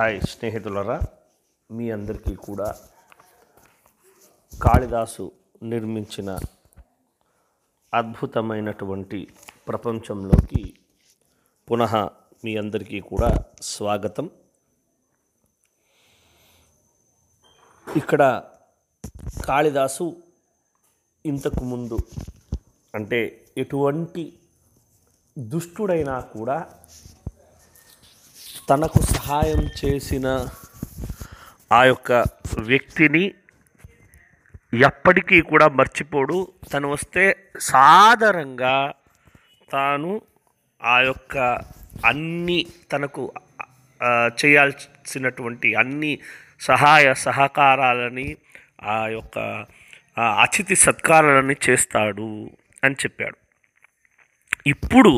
Hi స్నేహితులరా మీ అందరికీ కూడా కాళిదాసు నిర్మించిన అద్భుతమైనటువంటి ప్రపంచంలోకి పునః మీ అందరికీ కూడా స్వాగతం. ఇక్కడ కాళిదాసు ఇంతకు ముందు అంటే ఎటువంటి దుష్టుడైనా కూడా తనకు సహాయం చేసిన ఆ యొక్క వ్యక్తిని ఎప్పటికీ కూడా మర్చిపోడు. తను వస్తే సాధారణంగా తాను ఆ యొక్క అన్ని తనకు చేయాల్సినటువంటి అన్ని సహాయ సహకారాలని ఆ యొక్క అతిథి సత్కారాలని చేస్తాడు అని చెప్పాడు. ఇప్పుడు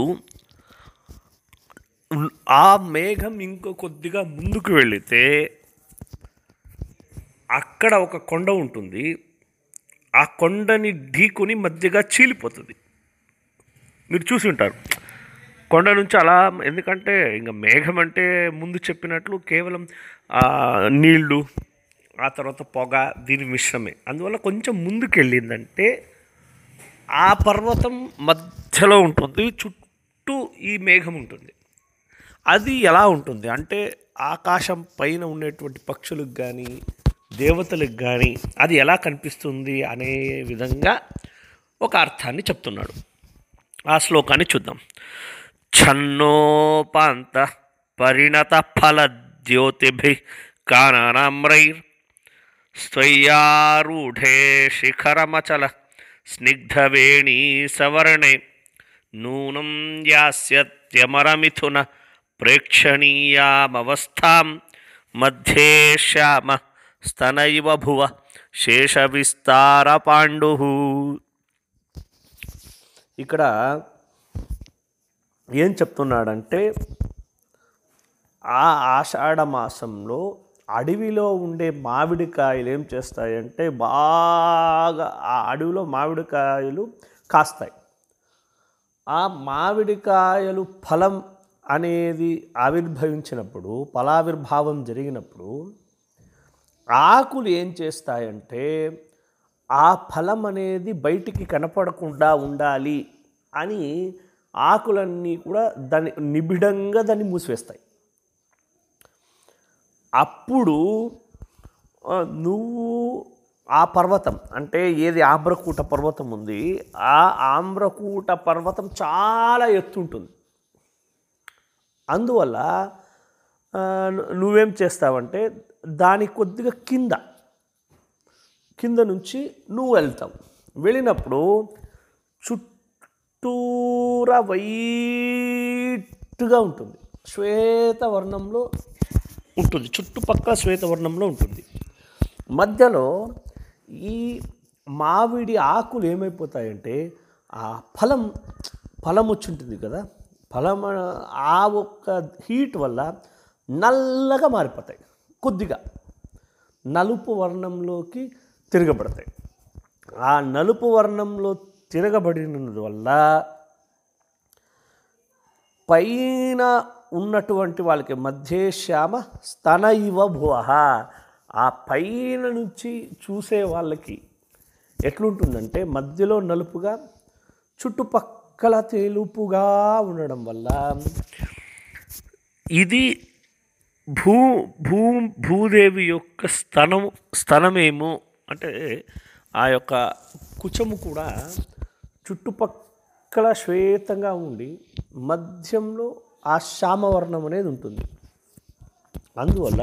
ఆ మేఘం ఇంకో కొద్దిగా ముందుకు వెళితే అక్కడ ఒక కొండ ఉంటుంది. ఆ కొండని ఢీకొని మధ్యగా చీలిపోతుంది. మీరు చూసి ఉంటారు. కొండ నుంచి అలా ఎందుకంటే ఇంకా మేఘం అంటే ముందు చెప్పినట్లు కేవలం నీళ్ళు నీళ్ళు ఆ తర్వాత పొగ దీని మిశ్రమే. అందువల్ల కొంచెం ముందుకు వెళ్ళిందంటే ఆ పర్వతం మధ్యలో ఉంటుంది. చుట్టూ ఈ మేఘం ఉంటుంది. అది ఎలా ఉంటుంది? అంటే ఆకాశం పైన ఉండేటువంటి పక్షులకు కానీ దేవతలకు కానీ అది ఎలా కనిపిస్తుంది అనే విధంగా ఒక అర్థాన్ని చెప్తున్నాడు. ఆ శ్లోకాన్ని చూద్దాం. ఛన్నోపాంత పరిణత ఫల ద్యోతిభి కానమ్రైర్ స్వయ్యారూఢే శిఖరమచల స్నిగ్ధవేణీ సవర్ణే నూనం యాస్యత్యమరమిథున ప్రేక్షణీయామవస్థాం మధ్యే శ్యామ స్తన ఇవ భువ శేషవిస్తార పాండు ఇక్కడ ఏం చెప్తున్నాడంటే ఆ ఆషాఢ మాసంలో అడవిలో ఉండే మామిడికాయలు ఏం చేస్తాయంటే బాగా ఆ అడవిలో మామిడికాయలు కాస్తాయి. ఆ మామిడికాయలు ఫలం అనేది ఆవిర్భవించినప్పుడు ఫలావిర్భావం జరిగినప్పుడు ఆకులు ఏం చేస్తాయంటే ఆ ఫలం అనేది బయటికి కనపడకుండా ఉండాలి అని ఆకులన్నీ కూడా దాని నిబిడంగా దాన్ని మూసివేస్తాయి. అప్పుడు నువ్వు ఆ పర్వతం అంటే ఏది ఆమ్రకూట పర్వతం ఉంది ఆ ఆమ్రకూట పర్వతం చాలా ఎత్తు ఉంటుంది అందువల్ల నువ్వేం చేస్తావంటే దాని కొద్దిగా కింద కింద నుంచి నువ్వు వెళ్తావు. వెళ్ళినప్పుడు చుట్టూరా వైట్గా ఉంటుంది. శ్వేతవర్ణంలో ఉంటుంది. చుట్టుపక్కల శ్వేతవర్ణంలో ఉంటుంది. మధ్యలో ఈ మామిడి ఆకులు ఏమైపోతాయంటే ఆ ఫలం ఫలం వచ్చి ఉంటుంది కదా. ఫలం ఆ ఒక్క హీట్ వల్ల నల్లగా మారిపోతాయి కొద్దిగా. నలుపు వర్ణంలోకి తిరగబడతాయి. ఆ నలుపు వర్ణంలో తిరగబడినందువల్ల పైన ఉన్నటువంటి వాళ్ళకి మధ్యేశ్యామ స్తన ఇవ భువ. ఆ పైన నుంచి చూసే వాళ్ళకి ఎట్లుంటుందంటే మధ్యలో నలుపుగా చుట్టుపక్క చుట్టుపక్కల తెలుపుగా ఉండడం వల్ల ఇది భూ భూ భూదేవి యొక్క స్తనం స్తనమేమో అంటే ఆ యొక్క కుచము కూడా చుట్టుపక్కల శ్వేతంగా ఉండి మధ్యంలో ఆ శ్యామవర్ణం అనేది ఉంటుంది. అందువల్ల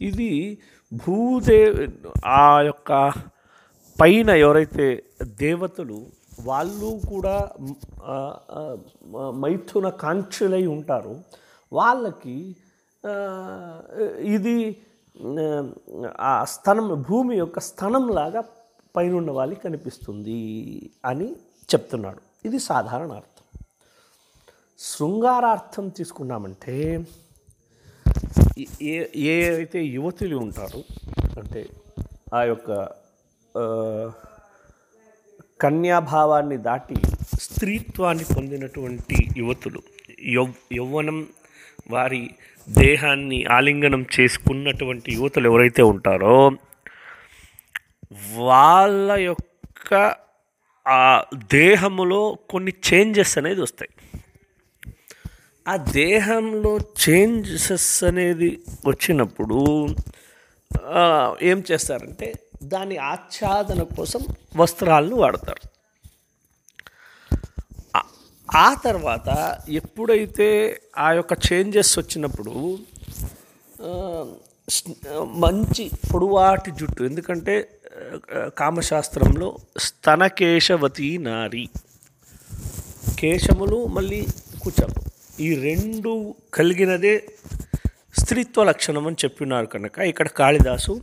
ఇది భూదేవి ఆ యొక్క పైన ఎవరైతే దేవతలు వాళ్ళు కూడా మైథున కాంక్షలై ఉంటారు. వాళ్ళకి ఇది ఆ, స్థనం భూమి యొక్క స్థనంలాగా పైన ఉన్న వాళ్ళకి కనిపిస్తుంది అని చెప్తున్నాడు. ఇది సాధారణ అర్థం. శృంగారార్థం తీసుకున్నామంటే ఏ ఏ అయితే యువతులు ఉంటారో అంటే ఆ యొక్క కన్యాభావాన్ని దాటి స్త్రీత్వాన్ని పొందినటువంటి యువతులు యౌ యౌవనం వారి దేహాన్ని ఆలింగనం చేసుకున్నటువంటి యువతులు ఎవరైతే ఉంటారో వాళ్ళ యొక్క ఆ దేహములో కొన్ని చేంజెస్ అనేది వస్తాయి. ఆ దేహంలో చేంజెస్ అనేది వచ్చినప్పుడు ఏం చేస్తారంటే దాని ఆచ్ఛాదన కోసం వస్త్రాలను వాడతారు. ఆ- తర్వాత ఎప్పుడైతే ఆ యొక్క చేంజెస్ వచ్చినప్పుడు మంచి పొడువాటి జుట్టు ఎందుకంటే కామశాస్త్రంలో కామశాస్త్రంలో స్తనకేశవతి నారి. కేశములు మళ్ళీ కుచము. ఈ రెండు కలిగినదే స్త్రీత్వ లక్షణం అని చెప్పినారు కనుక ఇక్కడ కాళిదాసు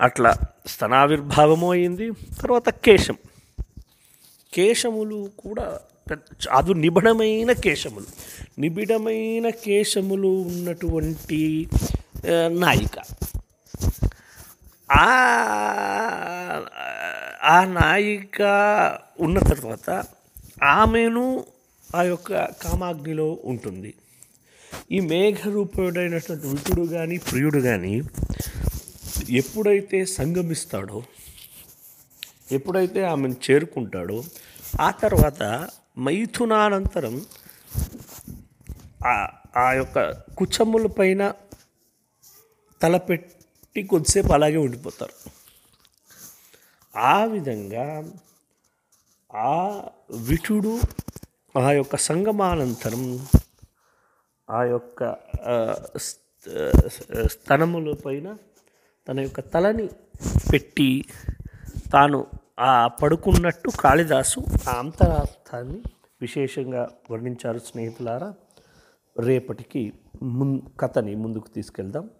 అట్లా స్తనావిర్భావము అయింది. తర్వాత కేశం. కేశములు కూడా అది నిబిడమైన కేశములు. నిబిడమైన కేశములు ఉన్నటువంటి నాయిక. ఆ ఆ నాయిక ఉన్న తర్వాత ఆమెను ఆ యొక్క కామాగ్నిలో ఉంటుంది. ఈ మేఘరూపుడైనటువంటి విటుడు కానీ ప్రియుడు కానీ ఎప్పుడైతే సంగమిస్తాడో ఎప్పుడైతే ఆమెను చేరుకుంటాడో ఆ తర్వాత మైథునానంతరం ఆ- ఆ యొక్క కుచముల పైన తలపెట్టి కొద్దిసేపు అలాగే ఉండిపోతారు. ఆ విధంగా ఆ విటుడు ఆ యొక్క సంగమానంతరం ఆ యొక్క స్థనముల పైన తన యొక్క తలని పెట్టి తాను ఆ పడుకున్నట్టు కాళిదాసు ఆ అంతరార్థాన్ని విశేషంగా వర్ణించారు స్నేహితులారా. రేపటికి మున్ కథని ముందుకు తీసుకెళ్దాం.